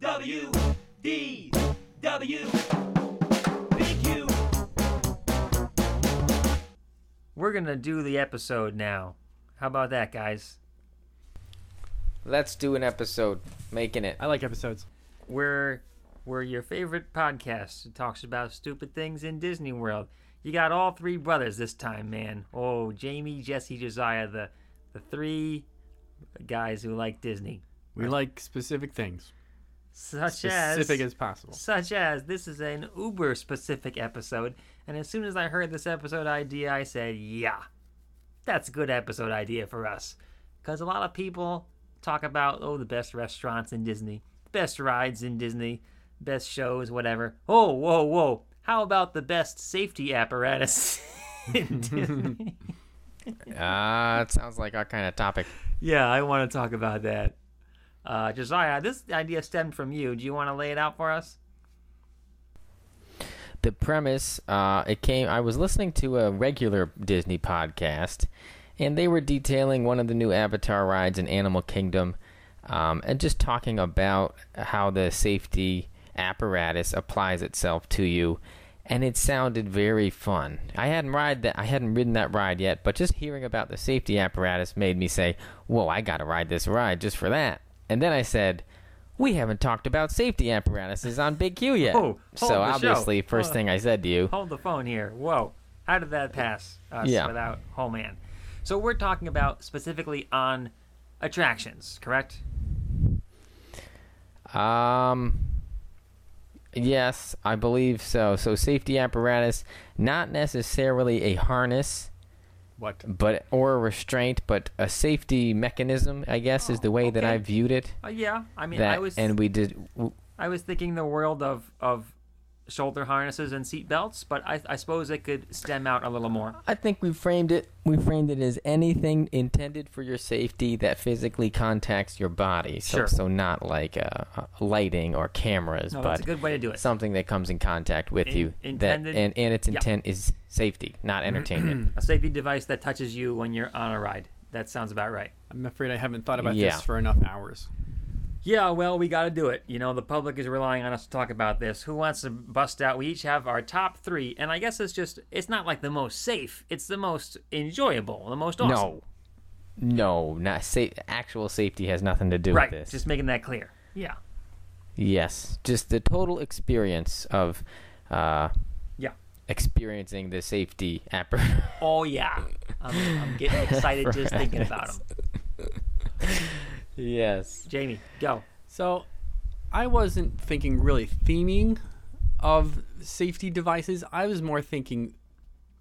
W D W Big Q. We're gonna do the episode now. How about that, guys? Let's do an episode. Making it. I like episodes. We're we're your favorite podcast It talks about stupid things in Disney World. You got all three brothers this time, man. Oh, Jamie, Jesse, Josiah, the the three guys who like Disney. We like specific things, Such specific as as possible. such as this is an uber specific episode and as soon as i heard this episode idea i said yeah that's a good episode idea for us. Because a lot of people talk about oh the best restaurants in disney best rides in disney best shows whatever. Oh whoa whoa. How about the best safety apparatus in disney? Ah, it sounds like our kind of topic. yeah i want to talk about that uh, josiah this idea stemmed from you do you want to lay it out for us The premise, uh, it came. I was listening to a regular Disney podcast, and they were detailing one of the new Avatar rides in Animal Kingdom, um, and just talking about how the safety apparatus applies itself to you. And it sounded very fun. I hadn't ride that. I hadn't ridden that ride yet, but just hearing about the safety apparatus made me say, "Whoa, I got to ride this ride just for that." And then I said, "We haven't talked about safety apparatuses on Big Q yet." Oh, so the show. obviously, first Uh, thing I said to you, hold the phone here. Whoa. How did that pass us Yeah. without oh man. So we're talking about specifically on attractions, correct? Um. Yes, I believe so. So safety apparatus, not necessarily a harness, What? but or a restraint, but a safety mechanism. I guess is the way that. I viewed it. Uh, yeah. I mean that I was and we did. w- I was thinking the world of of shoulder harnesses and seat belts, but I, I suppose it could stem out a little more. I think we framed it. We framed it as anything intended for your safety that physically contacts your body. So, Sure. so not like uh, uh, lighting or cameras, No, but that's a good way to do it. something that comes in contact with In- you. intended- that and, and its yeah. intent is safety, not entertainment. A safety device that touches you when you're on a ride. That sounds about right. I'm afraid I haven't thought about Yeah. this for enough hours. Yeah, well, we got to do it. You know, the public is relying on us to talk about this. Who wants to bust out? We each have our top three, and I guess it's just, it's not like the most safe, it's the most enjoyable, the most awesome. No, no, not sa- actual safety has nothing to do Right, with this. just making that clear. Yeah. yes, just the total experience of uh, Yeah. experiencing the safety apparatus. Oh, yeah. I'm, I'm getting excited just thinking about them. Yes. Jamie, go. So, I wasn't thinking really theming of safety devices. I was more thinking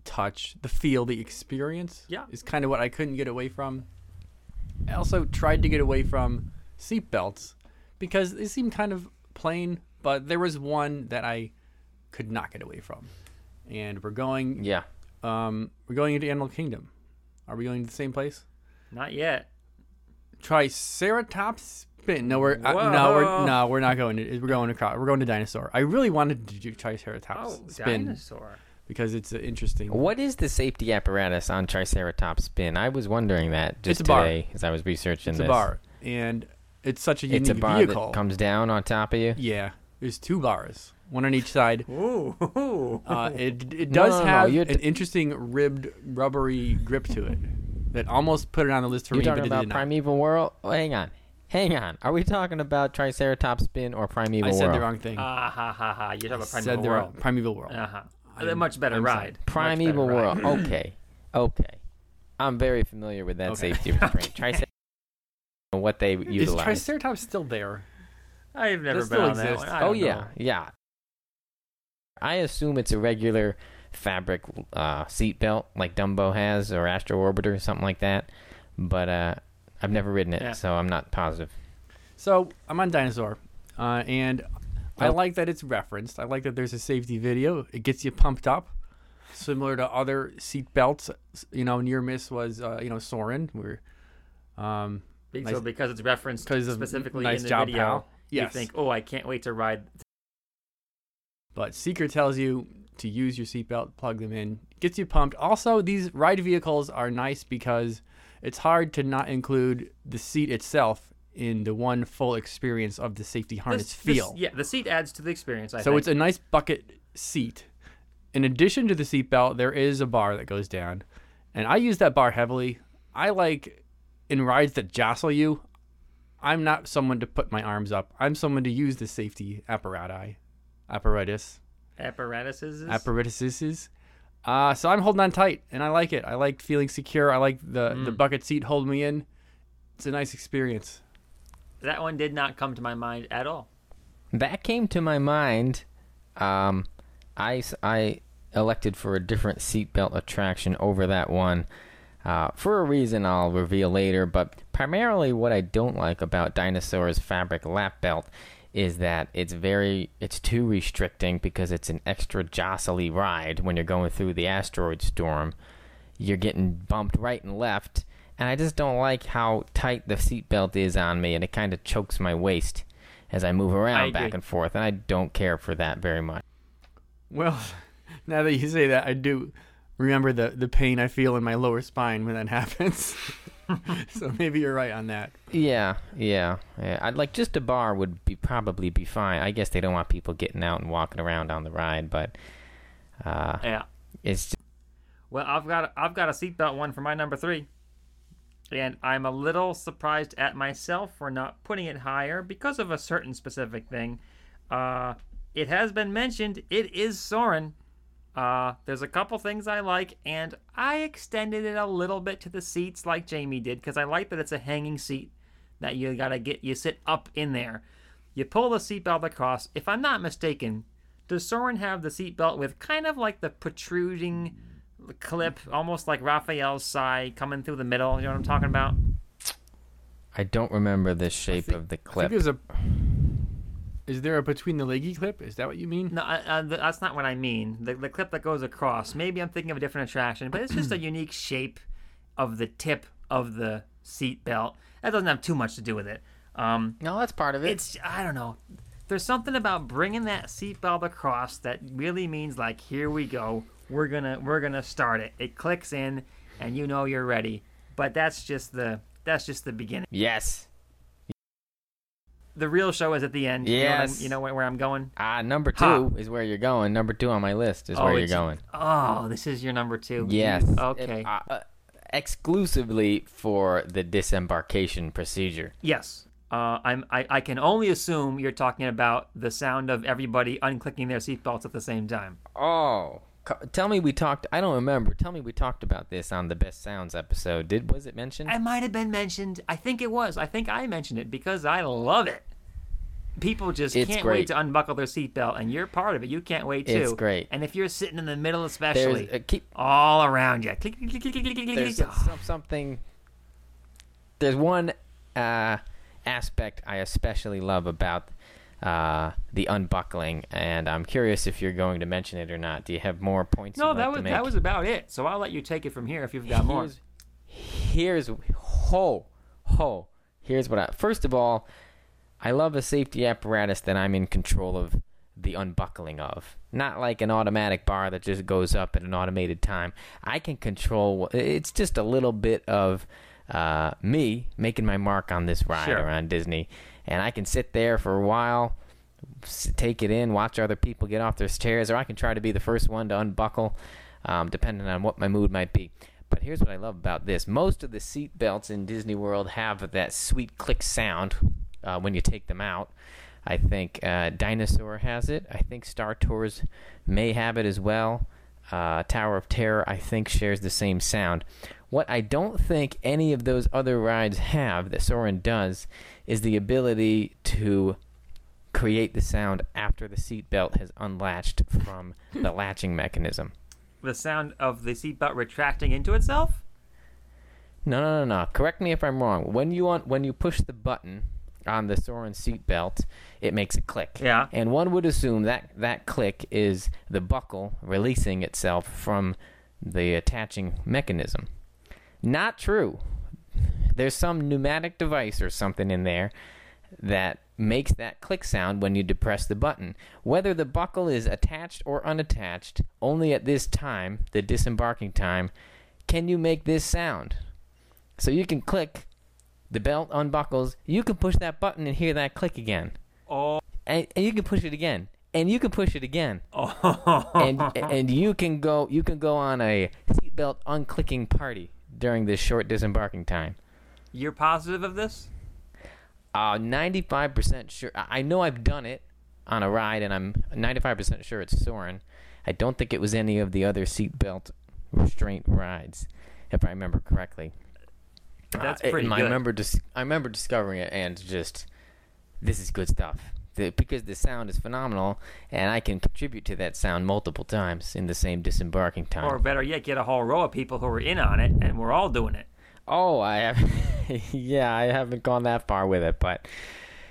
touch, the feel, the experience. Yeah. Is kind of what I couldn't get away from. I also tried to get away from seatbelts because they seemed kind of plain, but there was one that I could not get away from. And we're going Yeah. um we're going into Animal Kingdom. Are we going to the same place? Not yet. Triceratops spin. No, we're uh, no, we're no, we're not going to. We're going to we're going to dinosaur. I really wanted to do Triceratops Oh, spin dinosaur. because it's uh, interesting. What is the safety apparatus on Triceratops spin? I was wondering that just It's a bar. today as I was researching It's this. a bar, and it's such a unique It's a bar vehicle. that comes down on top of you. yeah, there's two bars, one on each side. Ooh. Uh, it it does no, no, have you're an t- interesting ribbed, rubbery grip to it that almost put it on the list for You're me, talking but it about did not. Primeval World? Oh, hang on. Hang on. Are we talking about Triceratops spin or Primeval World? I said World? the wrong thing. Ah, ha, ha, ha. You're talking about said Primeval the World. wrong Primeval World. Uh-huh. A much better I'm ride. sorry. Much Primeval better ride. World. Okay. Okay. I'm very familiar with that Okay. safety restraint. Triceratops and what they utilize. Is. Triceratops still there? I've never That been still on that one. I oh don't yeah, know. yeah. I assume it's a regular fabric uh, seat belt like Dumbo has or Astro Orbiter or something like that. But uh, I've never ridden it, Yeah. so I'm not positive. So I'm on Dinosaur, uh, and I Oh. like that it's referenced. I like that there's a safety video. It gets you pumped up, similar to other seat belts. You know, near miss was uh, you know Soarin', where um, Be- Nice- So because it's referenced specifically nice in the job, video, pal. you think, "Oh, I can't wait to ride." but Seeker tells you to use your seatbelt, plug them in, gets you pumped. Also, these ride vehicles are nice because it's hard to not include the seat itself in the one full experience of the safety harness This- this- feel. yeah, the seat adds to the experience. I So think. it's a nice bucket seat. In addition to the seatbelt, there is a bar that goes down, and I use that bar heavily. I like in rides that jostle you. I'm not someone to put my arms up. I'm someone to use the safety apparatus, apparatus, apparatuses. apparatuses. Uh, so I'm holding on tight, and I like it. I like feeling secure. I like the Mm. the bucket seat holding me in. It's a nice experience. that one did not come to my mind at all. That came to my mind. Um, I, s- I elected for a different seatbelt attraction over that one uh, for a reason I'll reveal later. But primarily, what I don't like about Dinosaur's fabric lap belt is that it's very it's too restricting because it's an extra jostly ride when you're going through the asteroid storm. You're getting bumped right and left, and I just don't like how tight the seatbelt is on me, and it kind of chokes my waist as I move around back agree. and forth, and I don't care for that very much. Well, now that you say that, I do remember the, the pain I feel in my lower spine when that happens. so maybe you're right on that. Yeah, yeah, yeah. I'd like just a bar would be probably be fine. I guess they don't want people getting out and walking around on the ride, but uh, Yeah. it's Just- Well, I've got I've got a seatbelt one for my number three, and I'm a little surprised at myself for not putting it higher because of a certain specific thing. Uh, it has been mentioned. It is Soarin'. Uh, there's a couple things I like, and I extended it a little bit to the seats like Jamie did because I like that it's a hanging seat that you gotta get you sit up in there. You pull the seatbelt across. If I'm not mistaken, does Soarin' have the seatbelt with kind of like the protruding clip, almost like Raphael's side coming through the middle? You know what I'm talking about? I don't remember the shape think- of the I think clip. there's a. Is there a between the leggy clip? Is that what you mean? No, uh, uh, that's not what I mean. The, the clip that goes across. Maybe I'm thinking of a different attraction, but it's just a unique shape of the tip of the seat belt. That doesn't have too much to do with it. Um, No, that's part of it. it's I don't know. There's something about bringing that seatbelt across that really means like here we go. We're gonna we're gonna start it. It clicks in, and you know you're ready. But that's just the that's just the beginning. yes. The real show is at the end. You know, Yes. you know where, where I'm going. Ah, number two Ha. is where you're going. Number two on my list is Oh, where you're going. Oh, this is your number two. Yes. Okay. Uh, uh, exclusively for the disembarkation procedure. Yes. Uh, I'm. I, I can only assume you're talking about the sound of everybody unclicking their seatbelts at the same time. Oh, tell me we talked. I don't remember. Tell me we talked about this on the best sounds episode. Did was it mentioned? It might have been mentioned. I think it was. I think I mentioned it because I love it. People just It's can't great. wait to unbuckle their seatbelt, and you're part of it. You can't wait too. It's great. And if you're sitting in the middle, especially, uh, keep. all around you, There's some, something. There's one uh, aspect I especially love about uh, the unbuckling, and I'm curious if you're going to mention it or not. Do you have more points? No, that was that was about it. So I'll let you take it from here if you've got more. Here's, here's ho ho. Here's what I first of all, I love a safety apparatus that I'm in control of the unbuckling of. Not like an automatic bar that just goes up at an automated time. I can control. It's just a little bit of uh, me making my mark on this ride Sure. around Disney, and I can sit there for a while, take it in, watch other people get off their chairs, or I can try to be the first one to unbuckle, um, depending on what my mood might be. But here's what I love about this: most of the seat belts in Disney World have that sweet click sound uh, when you take them out. I think uh, Dinosaur has it. I think Star Tours may have it as well. Uh, Tower of Terror, I think, shares the same sound. What I don't think any of those other rides have that Soarin' does is the ability to create the sound after the seatbelt has unlatched from the latching mechanism. The sound of the seatbelt retracting into itself. No, no, no, no. Correct me if I'm wrong. When you want, when you push the button on the Soarin' seatbelt, it makes a click. Yeah. And one would assume that that click is the buckle releasing itself from the attaching mechanism. Not true. There's some pneumatic device or something in there that makes that click sound when you depress the button. Whether the buckle is attached or unattached, only at this time, the disembarking time, can you make this sound. So you can click, the belt unbuckles, you can push that button and hear that click again. Oh, And, and you can push it again. And you can push it again. oh. And and you can go you can go on a seatbelt unclicking party during this short disembarking time. You're positive of this? Uh, 95% sure. I I know I've done it on a ride, and I'm 95% sure it's Soarin'. I don't think it was any of the other seatbelt restraint rides, if I remember correctly. That's pretty. Uh, I remember dis- I remember discovering it and just this is good stuff the, because the sound is phenomenal and I can contribute to that sound multiple times in the same disembarking time. Or better yet, get a whole row of people who are in on it and we're all doing it. Oh, I have. yeah, I haven't gone that far with it, but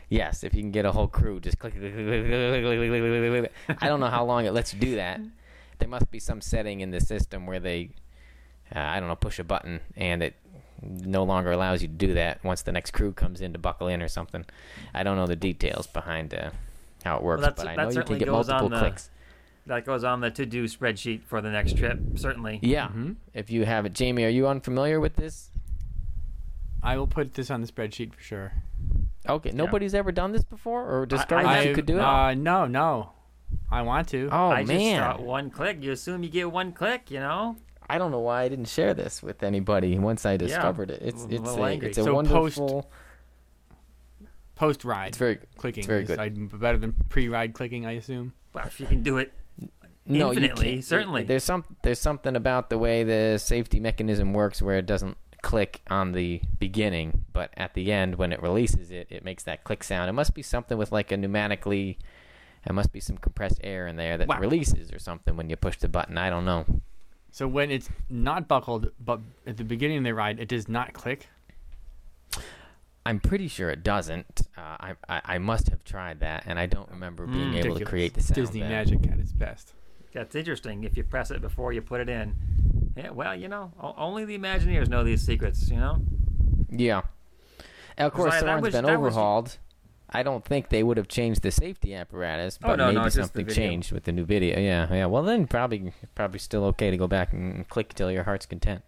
yes, if you can get a whole crew, just click. click I don't know how long it lets you do that. There must be some setting in the system where they, uh, I don't know, push a button and it no longer allows you to do that once the next crew comes in to buckle in or something. I don't know the details behind uh, how it works, that's- but I know you can get multiple the- clicks. That goes on the to-do spreadsheet for the next trip, certainly. Yeah, Mhm. if you have it, Jamie, are you unfamiliar with this? I will put this on the spreadsheet for sure. Okay, nobody's ever done this before or discovered I- that you could do it. Uh, no, no. I want to. oh I man, just thought one click. You assume you get one click, you know? I don't know why I didn't share this with anybody once I discovered it. It's I'm a it's a, angry. it's a So wonderful. Post ride it's very clicking very good. I- better than pre ride clicking, I assume. Well, if you can do it, no, Infinitely, can't- certainly. There's some there's something about the way the safety mechanism works where it doesn't click on the beginning, but at the end when it releases it, it makes that click sound. It must be something with like a pneumatically. There must be some compressed air in there that Wow. releases or something when you push the button. I don't know. So when it's not buckled, but at the beginning of the ride, it does not click. I'm pretty sure it doesn't. Uh, I, I I must have tried that, and I don't remember being Mm. able to create the sound. Disney there. magic at its best. that's interesting. If you press it before you put it in. Yeah, well, you know, only the Imagineers know these secrets, you know? Yeah. And of 'Cause course, I- that Soarin's was- been that was- overhauled. I don't think they would have changed the safety apparatus, Oh, but no, no, maybe the something changed with the new video. Yeah, yeah. Well, then probably probably still okay to go back and click till your heart's content.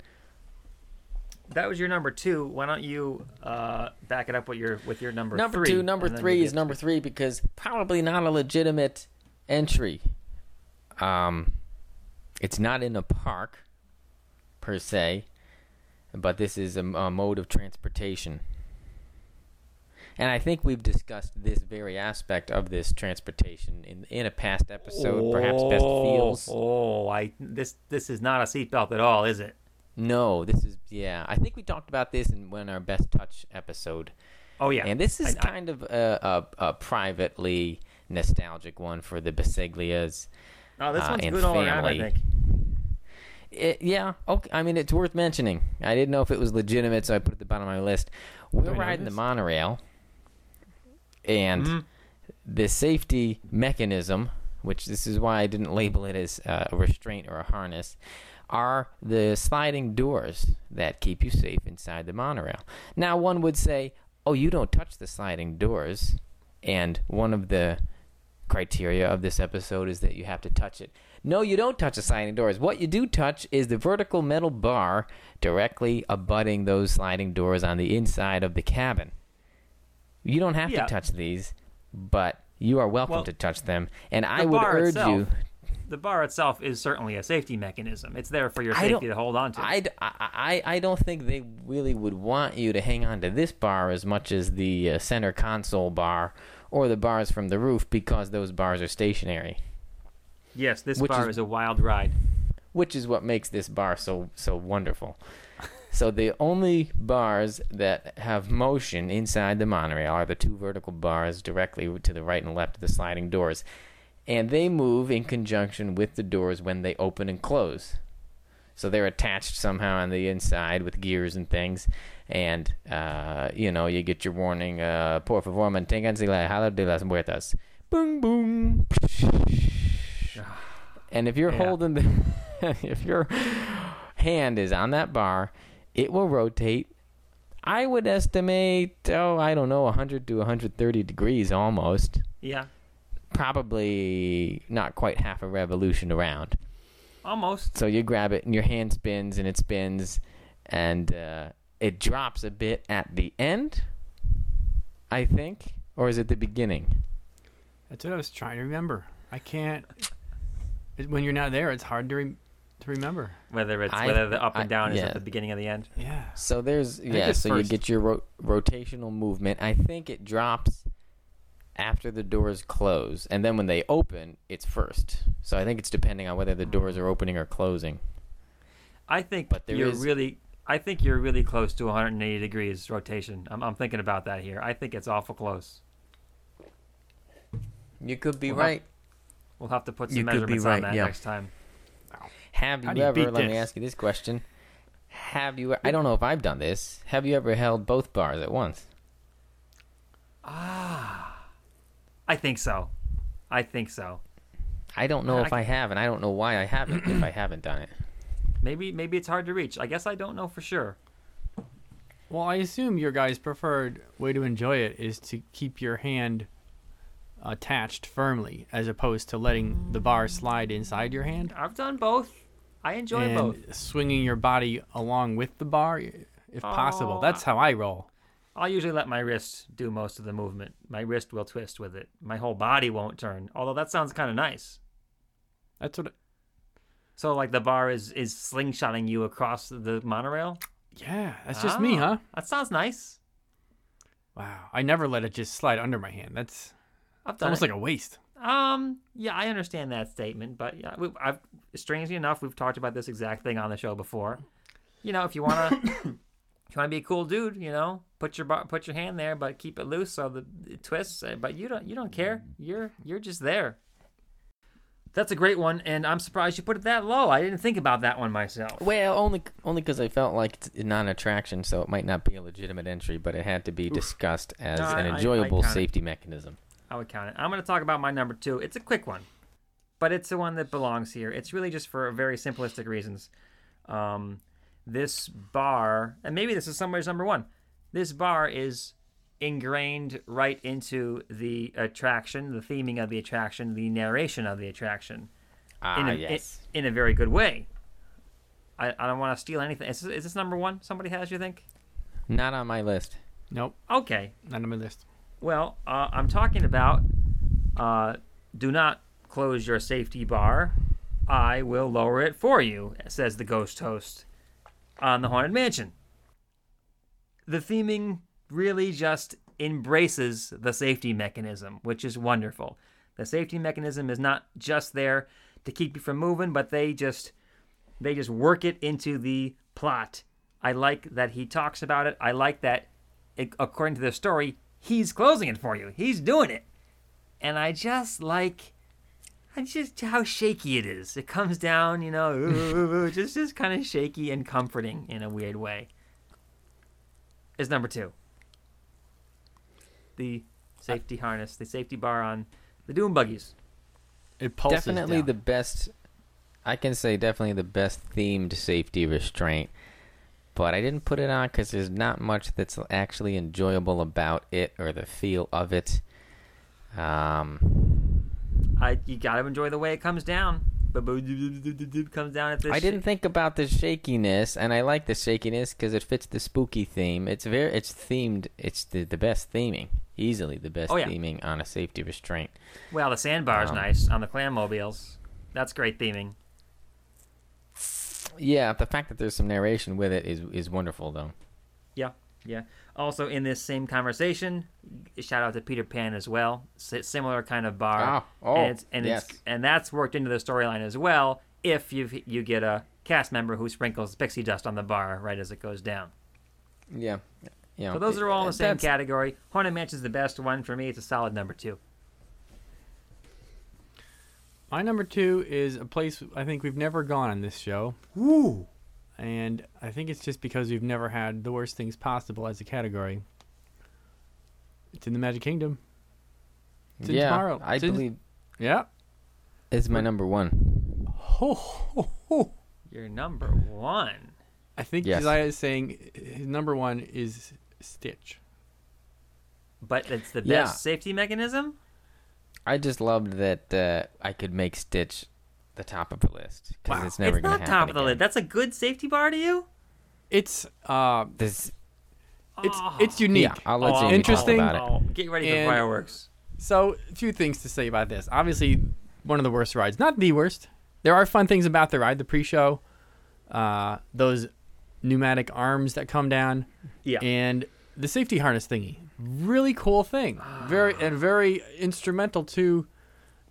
That was your number two. Why don't you uh, back it up with your with your number, Number three? two, number three is number three because probably not a legitimate entry. Um, it's not in a park per se, but this is a, a mode of transportation. And I think we've discussed this very aspect of this transportation in in a past episode, perhaps best Oh, feels. Oh, I this this is not a seatbelt at all, is it? No, this is yeah. I think we talked about this in one our best touch episode. Oh yeah. And this is I- I- kind of a, a, a privately nostalgic one for the Baseglias. oh, this uh, one's good all around. I family. think. It, yeah, okay. I mean, it's worth mentioning. I didn't know if it was legitimate, so I put it at the bottom of my list. We're riding the monorail, and Mhm. the safety mechanism, which this is why I didn't label it as uh, a restraint or a harness, are the sliding doors that keep you safe inside the monorail. Now, one would say, "Oh, you don't touch the sliding doors," and one of the criteria of this episode is that you have to touch it. No, you don't touch the sliding doors. What you do touch is the vertical metal bar directly abutting those sliding doors on the inside of the cabin. You don't have Yeah. to touch these, but you are welcome Well, to touch them. And I the would bar urge you. The bar itself is certainly a safety mechanism. It's there for your safety to hold on to. I, I, I, I don't think they really would want you to hang on to this bar as much as the uh, center console bar or the bars from the roof because those bars are stationary. yes, this bar is- is a wild ride. which is what makes this bar so so wonderful. So the only bars that have motion inside the monorail are the two vertical bars directly to the right and left of the sliding doors, and they move in conjunction with the doors when they open and close. So they're attached somehow on the inside with gears and things, and uh, you know you get your warning. Uh, Por favor, manténganse alejado de las puertas. Boom, boom. And if you're Yeah. holding the, if your hand is on that bar, it will rotate. I would estimate, oh, I don't know, 100 to 130 degrees almost. Yeah, Probably not quite half a revolution around. almost. So you grab it and your hand spins and it spins, and uh, it drops a bit at the end. I think, or is it the beginning? That's what I was trying to remember. I can't. When you're not there, it's hard to re- to remember. Whether it's I- whether the up and down is yeah. at the beginning of the end. Yeah. So there's yeah. it's So you get your ro- rotational movement. I think it drops after the doors close, and then when they open, it's first. So I think it's depending on whether the doors are opening or closing. I think But there you're is- really. I think you're really close to 180 degrees rotation. I'm, I'm thinking about that here. I think it's awful close. You could be Well, how- right. We'll have to put some You measurements right, on that yeah. next time. Have you you ever? beat Let me ask you this question. Have you? I don't know if I've done this. Have you ever held both bars at once? Ah, I think so. I think so. I don't know I if I have, and I don't know why I haven't. if I haven't done it, Maybe maybe it's hard to reach. I guess I don't know for sure. Well, I assume your guys' preferred way to enjoy it is to keep your hand attached firmly, as opposed to letting the bar slide inside your hand I've done both. I enjoy and both. swinging your body along with the bar, if possible. Oh, That's how I roll. I'll usually let my wrist do most of the movement. My wrist will twist with it. My whole body won't turn. Although that sounds kind of nice. That's what. So like the bar is is slingshotting you across the monorail. Yeah, that's just me, Ah, huh? That sounds nice. Wow, I never let it just slide under my hand. That's I've it's done almost it. like a waste. Um, yeah, I understand that statement, but yeah, we, I've strangely enough, we've talked about this exact thing on the show before. You know, if you wanna, if you wanna be a cool dude, you know, put your put your hand there, but keep it loose so the it twists. uh, But you don't, you don't care. You're, you're just there. That's a great one, and I'm surprised you put it that low. I didn't think about that one myself. well, only only because I felt like it's a non-attraction, so it might not be a legitimate entry, but it had to be discussed as No, I- an I- I enjoyable count it. safety mechanism. I would count it. I'm going to talk about my number two. It's a quick one, but it's the one that belongs here. It's really just for very simplistic reasons. Um, this bar, and maybe this is somebody's number one. This bar is ingrained right into the attraction, the theming of the attraction, the narration of the attraction, Ah, in a, yes. in, in a very good way. I, I don't want to steal anything. Is, is this number one? Somebody has, you think? Not on my list. Nope, Okay, not on my list. Well, uh, I'm talking about uh, do not close your safety bar. I will lower it for you, says the ghost host on the Haunted Mansion. The theming really just embraces the safety mechanism, which is wonderful. The safety mechanism is not just there to keep you from moving, but they just they just work it into the plot. I like that he talks about it. I like that it, according to the story, he's closing it for you. He's doing it. And I just like I just how shaky it is. It comes down, you know, ooh, just just kind of shaky and comforting in a weird way. Is number 2. The safety harness, the safety bar on the doom buggies. It pulses definitely down. the best. I can say definitely the best themed safety restraint, but I didn't put it on because there's not much that's actually enjoyable about it or the feel of it. Um, I you got to enjoy the way it comes down. Comes down at this I didn't think about the shakiness, and I like the shakiness because it fits the spooky theme. It's very, it's themed. It's the the best theming, easily the best Oh, yeah. theming on a safety restraint. Well, the sandbar's Um, nice on the clam mobiles. That's great theming. Yeah, the fact that there's some narration with it is is wonderful, though. Yeah, yeah. Also, in this same conversation, shout out to Peter Pan as well. S- similar kind of bar. Oh, oh, and it's, and yes. it's and that's worked into the storyline as well. If you you get a cast member who sprinkles pixie dust on the bar right as it goes down. Yeah, yeah. So those are all in the same category. Haunted Mansion's the best one for me. It's a solid number two. My number two is a place I think we've never gone on this show. Ooh. And I think it's just because we've never had the worst things possible as a category. It's in the Magic Kingdom. It's in yeah, tomorrow. I It's in- believe Yeah. it's my number one. Ho, ho, ho. You're number one. I think Yes. Josiah is saying his number one is Stitch. But it's the best Yeah. safety mechanism. I just loved that uh, I could make Stitch the top of the list because Wow. it's never it's going not to top of the again. lid. That's a good safety bar to you. it's uh, This, it's it's unique. yeah, I'll let Oh, Jamie interesting. talk about it. Oh, get ready for And- fireworks. So, a few things to say about this. Obviously, one of the worst rides. Not the worst. There are fun things about the ride. The pre-show, uh, those pneumatic arms that come down, Yeah. and the safety harness thingy. Really cool thing. Very and very instrumental to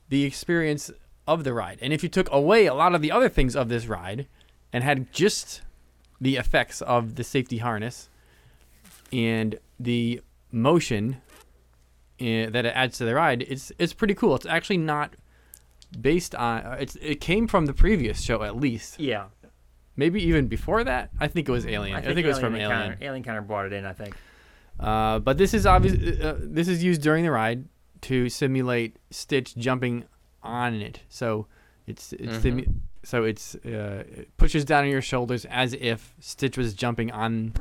the experience of the ride. And if you took away a lot of the other things of this ride and had just the effects of the safety harness and the motion uh, that it adds to the ride, it's it's pretty cool. It's actually not based on it's it came from the previous show at least. yeah. Maybe even before that. I think it was Alien. I think, it was from Alien. Alien Encounter brought it in, I think. Uh, but this is obvious. Uh, this is used during the ride to simulate Stitch jumping on it. So it's it's simu- so it's uh, it pushes down on your shoulders as if Stitch was jumping on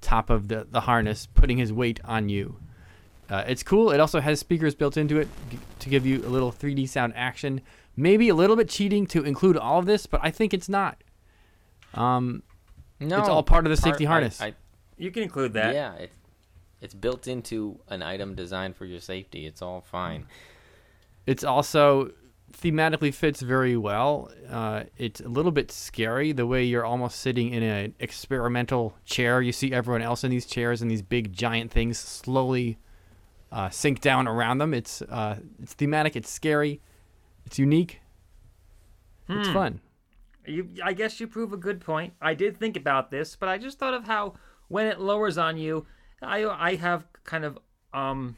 top of the the harness, putting his weight on you. Uh, it's cool. It also has speakers built into it g- to give you a little 3D sound action. Maybe a little bit cheating to include all of this, but I think it's not. Um, No, it's all part of the safety I- harness. I, You can include that. yeah, it's it's built into an item designed for your safety. It's all fine. It's also thematically fits very well. Uh, it's a little bit scary the way you're almost sitting in an experimental chair. You see everyone else in these chairs and these big giant things slowly uh, sink down around them. It's uh, it's thematic. It's scary. It's unique. It's fun. You, I guess you prove a good point. I did think about this, but I just thought of how when it lowers on you, I I have kind of um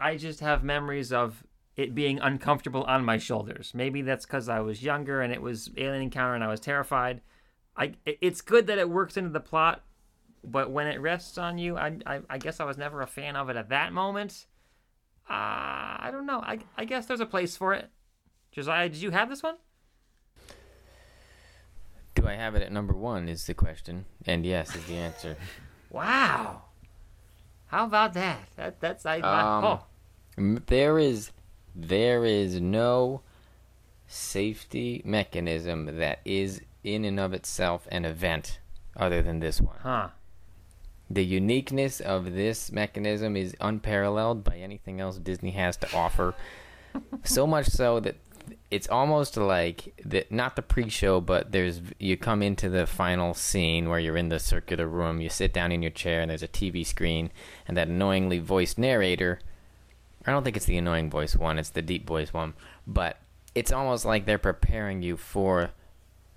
I just have memories of it being uncomfortable on my shoulders. Maybe that's because I was younger and it was alien encounter and I was terrified. I it's good that it works into the plot, but when it rests on you, I I, I guess I was never a fan of it at that moment. Uh, I don't know. I I guess there's a place for it. Josiah, did you have this one? Do I have it at number one? Is the question, and yes is the answer. Wow. How about that? That that's I. Um, oh, There is there is no safety mechanism that is in and of itself an event other than this one. huh. The uniqueness of this mechanism is unparalleled by anything else Disney has to offer. so much so that it's almost like that not the pre-show but there's you come into the final scene where you're in the circular room you sit down in your chair and there's a tv screen and that annoyingly voiced narrator i don't think it's the annoying voice one it's the deep voice one but it's almost like they're preparing you for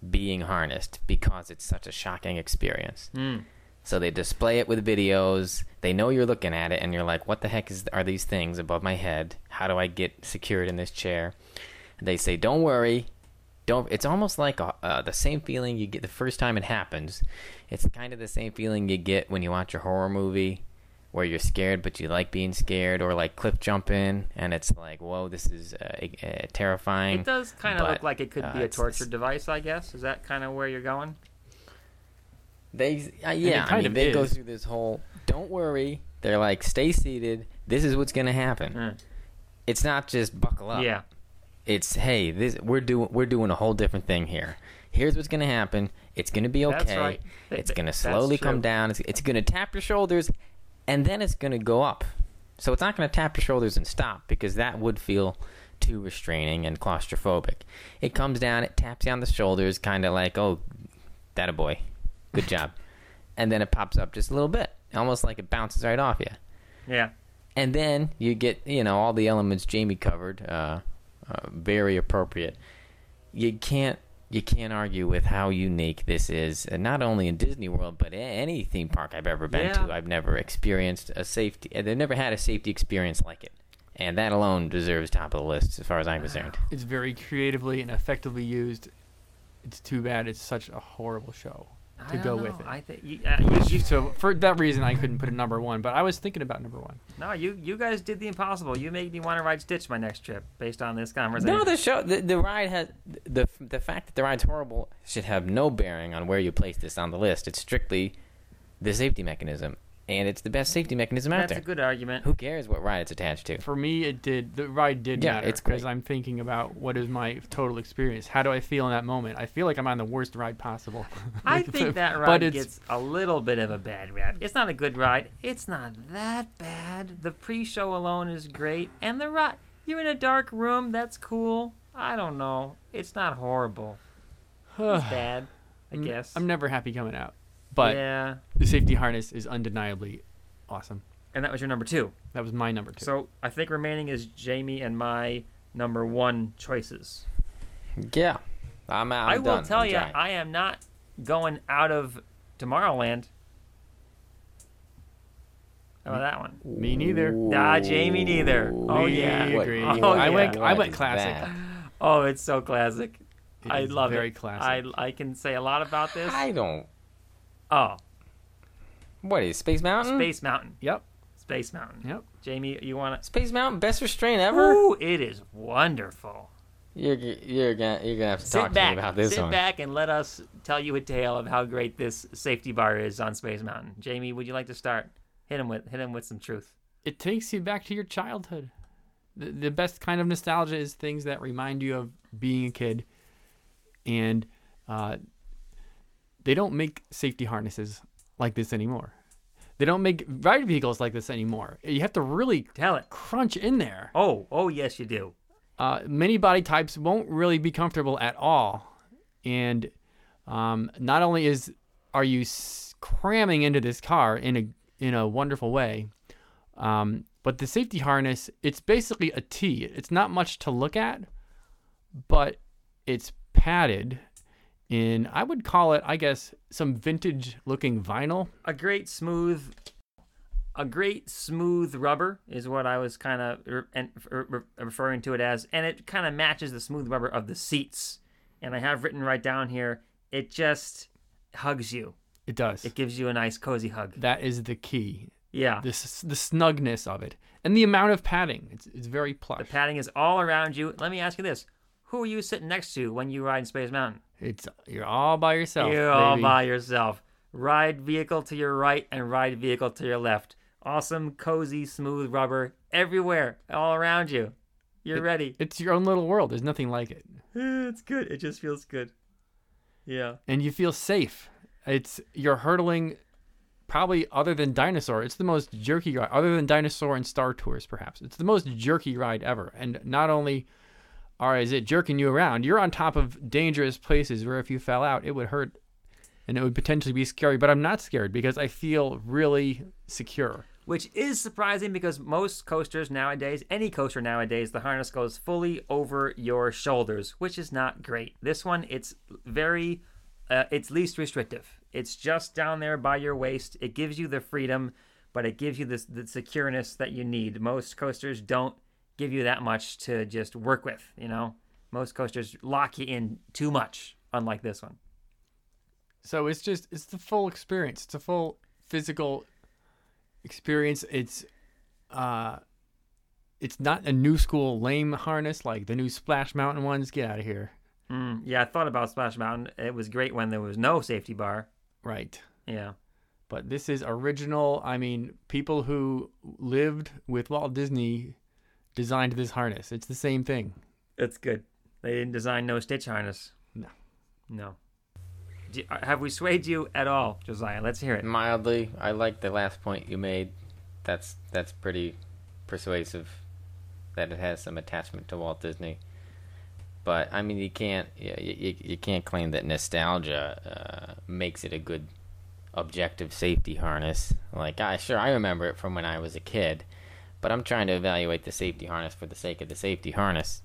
being harnessed because it's such a shocking experience hmm. so they display it with videos. They know you're looking at it, and you're like, "What the heck is are these things above my head? How do I get secured in this chair?" They say, "Don't worry, don't." It's almost like a, uh, the same feeling you get the first time it happens. It's kind of the same feeling you get when you watch a horror movie, where you're scared but you like being scared, or like cliff jumping, and it's like, "Whoa, this is uh, uh, terrifying." It does kind of look like it could uh, be a torture device. I guess is that kind of where you're going? They, uh, yeah, I kind mean, of they go through this whole. Don't worry. They're like, stay seated. This is what's gonna happen. Mm. It's not just buckle up. Yeah. It's hey, this we're doing we're doing a whole different thing here. Here's what's gonna happen. It's gonna be okay. That's right. It's gonna slowly come down. It's, it's gonna tap your shoulders, and then it's gonna go up. So it's not gonna tap your shoulders and stop because that would feel too restraining and claustrophobic. It comes down. It taps you on the shoulders, kind of like oh, that a boy, good job, and then it pops up just a little bit, almost like it bounces right off you Yeah. and then you get you know all the elements Jamie covered, uh, uh, very appropriate. You can't you can't argue with how unique this is, and not only in Disney World but any theme park I've ever been Yeah. to. I've never experienced a safety. They've never had a safety experience like it, and that alone deserves top of the list as far as I'm concerned. It's very creatively and effectively used. It's too bad it's such a horrible show to go know. with it. I think you, uh, you, you, so for that reason, I couldn't put it number one. But I was thinking about number one. no, you you guys did the impossible. You made me want to ride Stitch my next trip based on this conversation. No, the show, the, the ride has the the fact that the ride's horrible should have no bearing on where you place this on the list. It's strictly the safety mechanism, and it's the best safety mechanism out That's there. a good argument. Who cares what ride it's attached to? For me, it did. The ride did Yeah, matter it's because. I'm thinking about what is my total experience. How do I feel in that moment? I feel like I'm on the worst ride possible. I think that But ride it's- gets a little bit of a bad rap. It's not a good ride. It's not that bad. The pre-show alone is great, and the ride. You're in a dark room. That's cool. I don't know. It's not horrible. It's bad, I guess. I'm never happy coming out, but yeah, the safety harness is undeniably awesome. and that was your number two. That was my number two. So I think remaining is Jamie and my number one choices. Yeah, I'm out. I I'm will done. tell you. I am not going out of Tomorrowland. How about that one? me neither. Nah, Jamie neither. Oh We yeah. agree. Oh, I went. I went classic. that? Oh, it's so classic. It I is love very it. classic. I I can say a lot about this. I don't. Oh, What is Space Mountain? Space Mountain. Yep. Space Mountain. Yep. Jamie, you want to? Space Mountain, best restraint ever. Ooh, it is wonderful. You're you're gonna you're gonna have to Sit talk back, to me about this sit one. back, and let us tell you a tale of how great this safety bar is on Space Mountain. Jamie, would you like to start? Hit him with hit him with some truth. It takes you back to your childhood. The, the best kind of nostalgia is things that remind you of being a kid, and uh, they don't make safety harnesses like this anymore. They don't make ride vehicles like this anymore. You have to really Tell it. crunch in there. Oh, oh yes, you do. uh, many body types won't really be comfortable at all. And um, not only is are you cramming into this car in a in a wonderful way, um, but the safety harness it's basically a T. It's not much to look at, but it's padded in I would call it I guess some vintage looking vinyl. a great smooth a great smooth rubber is what I was kind of re- re- re- referring to it as and it kind of matches the smooth rubber of the seats and I have written right down here it just hugs you It does. it gives you a nice cozy hug that is the key. yeah This the snugness of it and the amount of padding. It's it's very plush. the padding is all around you let me ask you this who are you sitting next to when you ride in Space Mountain It's you're all by yourself. you're all by yourself ride vehicle to your right and ride vehicle to your left awesome cozy smooth rubber everywhere all around you you're ready It's your own little world. There's nothing like it, it's good. It just feels good. Yeah. and you feel safe. It's you're hurtling. Probably other than dinosaur, it's the most jerky ride. Other than dinosaur and Star Tours, perhaps it's the most jerky ride ever. And not only are is it jerking you around, you're on top of dangerous places where if you fell out, it would hurt, and it would potentially be scary. But I'm not scared because I feel really secure. Which is surprising because most coasters nowadays, any coaster nowadays, the harness goes fully over your shoulders, which is not great. This one, it's very, uh, it's least restrictive. It's just down there by your waist. It gives you the freedom, but it gives you this the secureness that you need. Most coasters don't give you that much to just work with. You know, most coasters lock you in too much. Unlike this one. So it's just it's the full experience. It's a full physical experience. It's uh it's not a new school lame harness like the new Splash Mountain ones. Get out of here. Mm, yeah, I thought about Splash Mountain. It was great when there was no safety bar. Right. Yeah. But this is original. I mean, people who lived with Walt Disney designed this harness. It's the same thing. That's good. They didn't design no stitch harness. No. No. Do, uh, have we swayed you at all, Josiah? Let's hear it. Mildly, I like the last point you made. That's that's pretty persuasive. That it has some attachment to Walt Disney. But I mean, you can't you, you, you can't claim that nostalgia uh, makes it a good objective safety harness. Like I sure I remember it from when I was a kid, but I'm trying to evaluate the safety harness for the sake of the safety harness.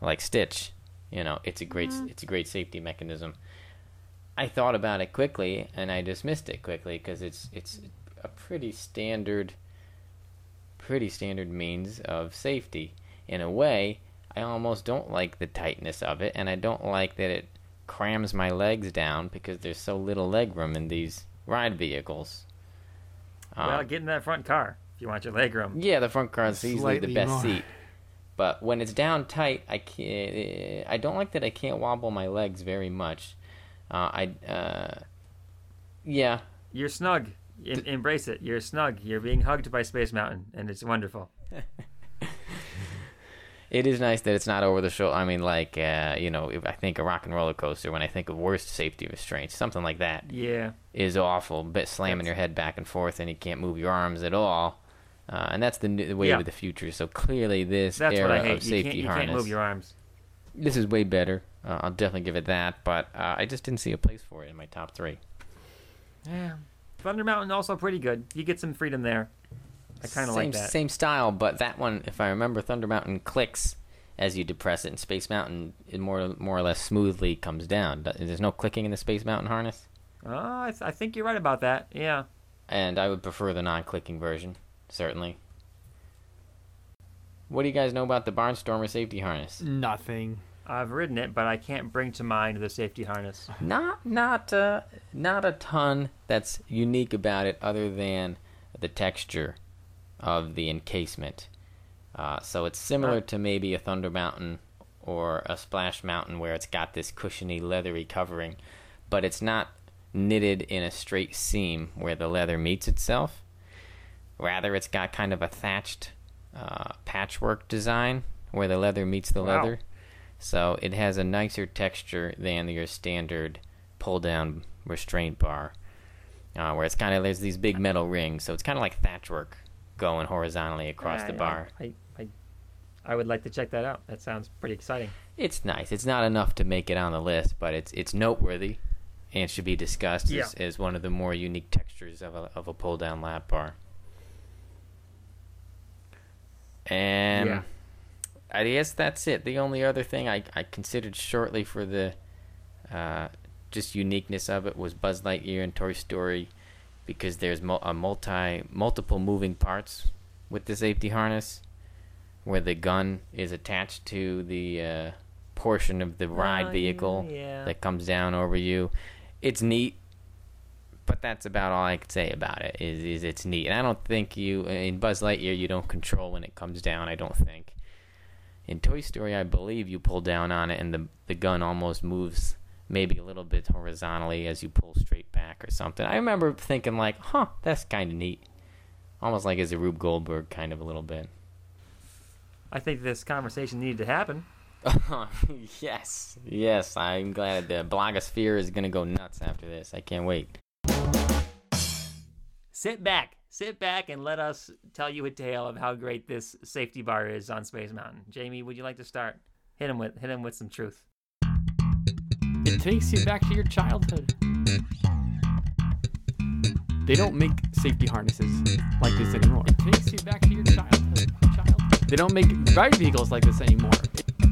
Like Stitch, you know, it's a great it's a great safety mechanism. I thought about it quickly and I dismissed it quickly because it's it's a pretty standard pretty standard means of safety. In a way, I almost don't like the tightness of it and I don't like that it crams my legs down because there's so little leg room in these ride vehicles. well, Um, get in that front car if you want your leg room. yeah, the front car is easily the best more. seat. But when it's down tight, I can't. I don't like that I can't wobble my legs very much. Uh, I, uh, yeah, You're snug. Em- embrace it. You're snug. You're being hugged by Space Mountain, and it's wonderful. It is nice that it's not over the shoulder. I mean, like uh, you know, if I think a Rock 'n' Roller Coaster. When I think of worst safety restraints, something like that Yeah. is awful. Bit slamming That's- your head back and forth, and you can't move your arms at all. Uh, and that's the, new, the wave Yeah. of the future. So clearly, this That's era what I of. You safety can't, you harness, can't move your arms. this is way better. Uh, I'll definitely give it that. But uh, I just didn't see a place for it in my top three. Yeah. Thunder Mountain also pretty good. You get some freedom there. I kind of like that. same style, but that one, if I remember, Thunder Mountain clicks as you depress it, and Space Mountain it more more or less smoothly comes down. There's no clicking in the Space Mountain harness, Oh, I, th- I think you're right about that. Yeah. and I would prefer the non-clicking version, certainly. What do you guys know about the Barnstormer safety harness? Nothing. I've ridden it, but I can't bring to mind the safety harness. Not not uh, not a ton that's unique about it, other than the texture of the encasement. Uh, so it's similar to maybe a Thunder Mountain or a Splash Mountain, where it's got this cushiony, leathery covering, but it's not knitted in a straight seam where the leather meets itself. Rather, it's got kind of a thatched uh, patchwork design where the leather meets the Wow. leather. So it has a nicer texture than your standard pull down restraint bar, uh, where it's kind of there's these big metal rings. So it's kind of like thatchwork going horizontally across the bar. I, I, I would like to check that out. That sounds pretty exciting. It's nice. It's not enough to make it on the list, but it's it's noteworthy and should be discussed Yeah. as, as one of the more unique textures of a of a pull down lap bar. And Yeah. I guess that's it. The only other thing I, I considered shortly for the uh, just uniqueness of it was Buzz Lightyear and Toy Story because there's mul- a multi multiple moving parts with the safety harness where the gun is attached to the uh, portion of the ride Oh, vehicle yeah. that comes down over you. It's neat, but that's about all I could say about it. Is is it's neat, and I don't think you in Buzz Lightyear you don't control when it comes down. I don't think. In Toy Story, I believe you pull down on it, and the the gun almost moves maybe a little bit horizontally as you pull straight back or something. I remember thinking like, "Huh, that's kind of neat," almost like as a Rube Goldberg kind of a little bit. I think this conversation needed to happen. yes, yes, I'm glad the blogosphere is gonna go nuts after this. I can't wait. Sit back. Sit back and let us tell you a tale of how great this safety bar is on Space Mountain. Jamie, would you like to start? Hit him with hit him with some truth. It takes you back to your childhood. They don't make safety harnesses like this anymore. It takes you back to your childhood. childhood. They don't make ride vehicles like this anymore.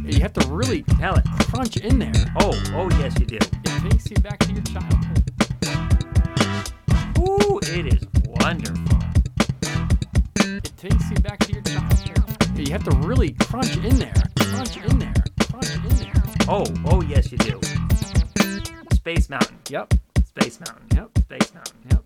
You have to really Tell it. crunch in there. Oh, oh yes you do. It takes you back to your childhood. Wonderful. It takes you back to your childhood. You have to really crunch in there. Crunch in there. Crunch in there. Oh, oh yes you do. Space Mountain. Yep. Space Mountain. Yep. Space Mountain.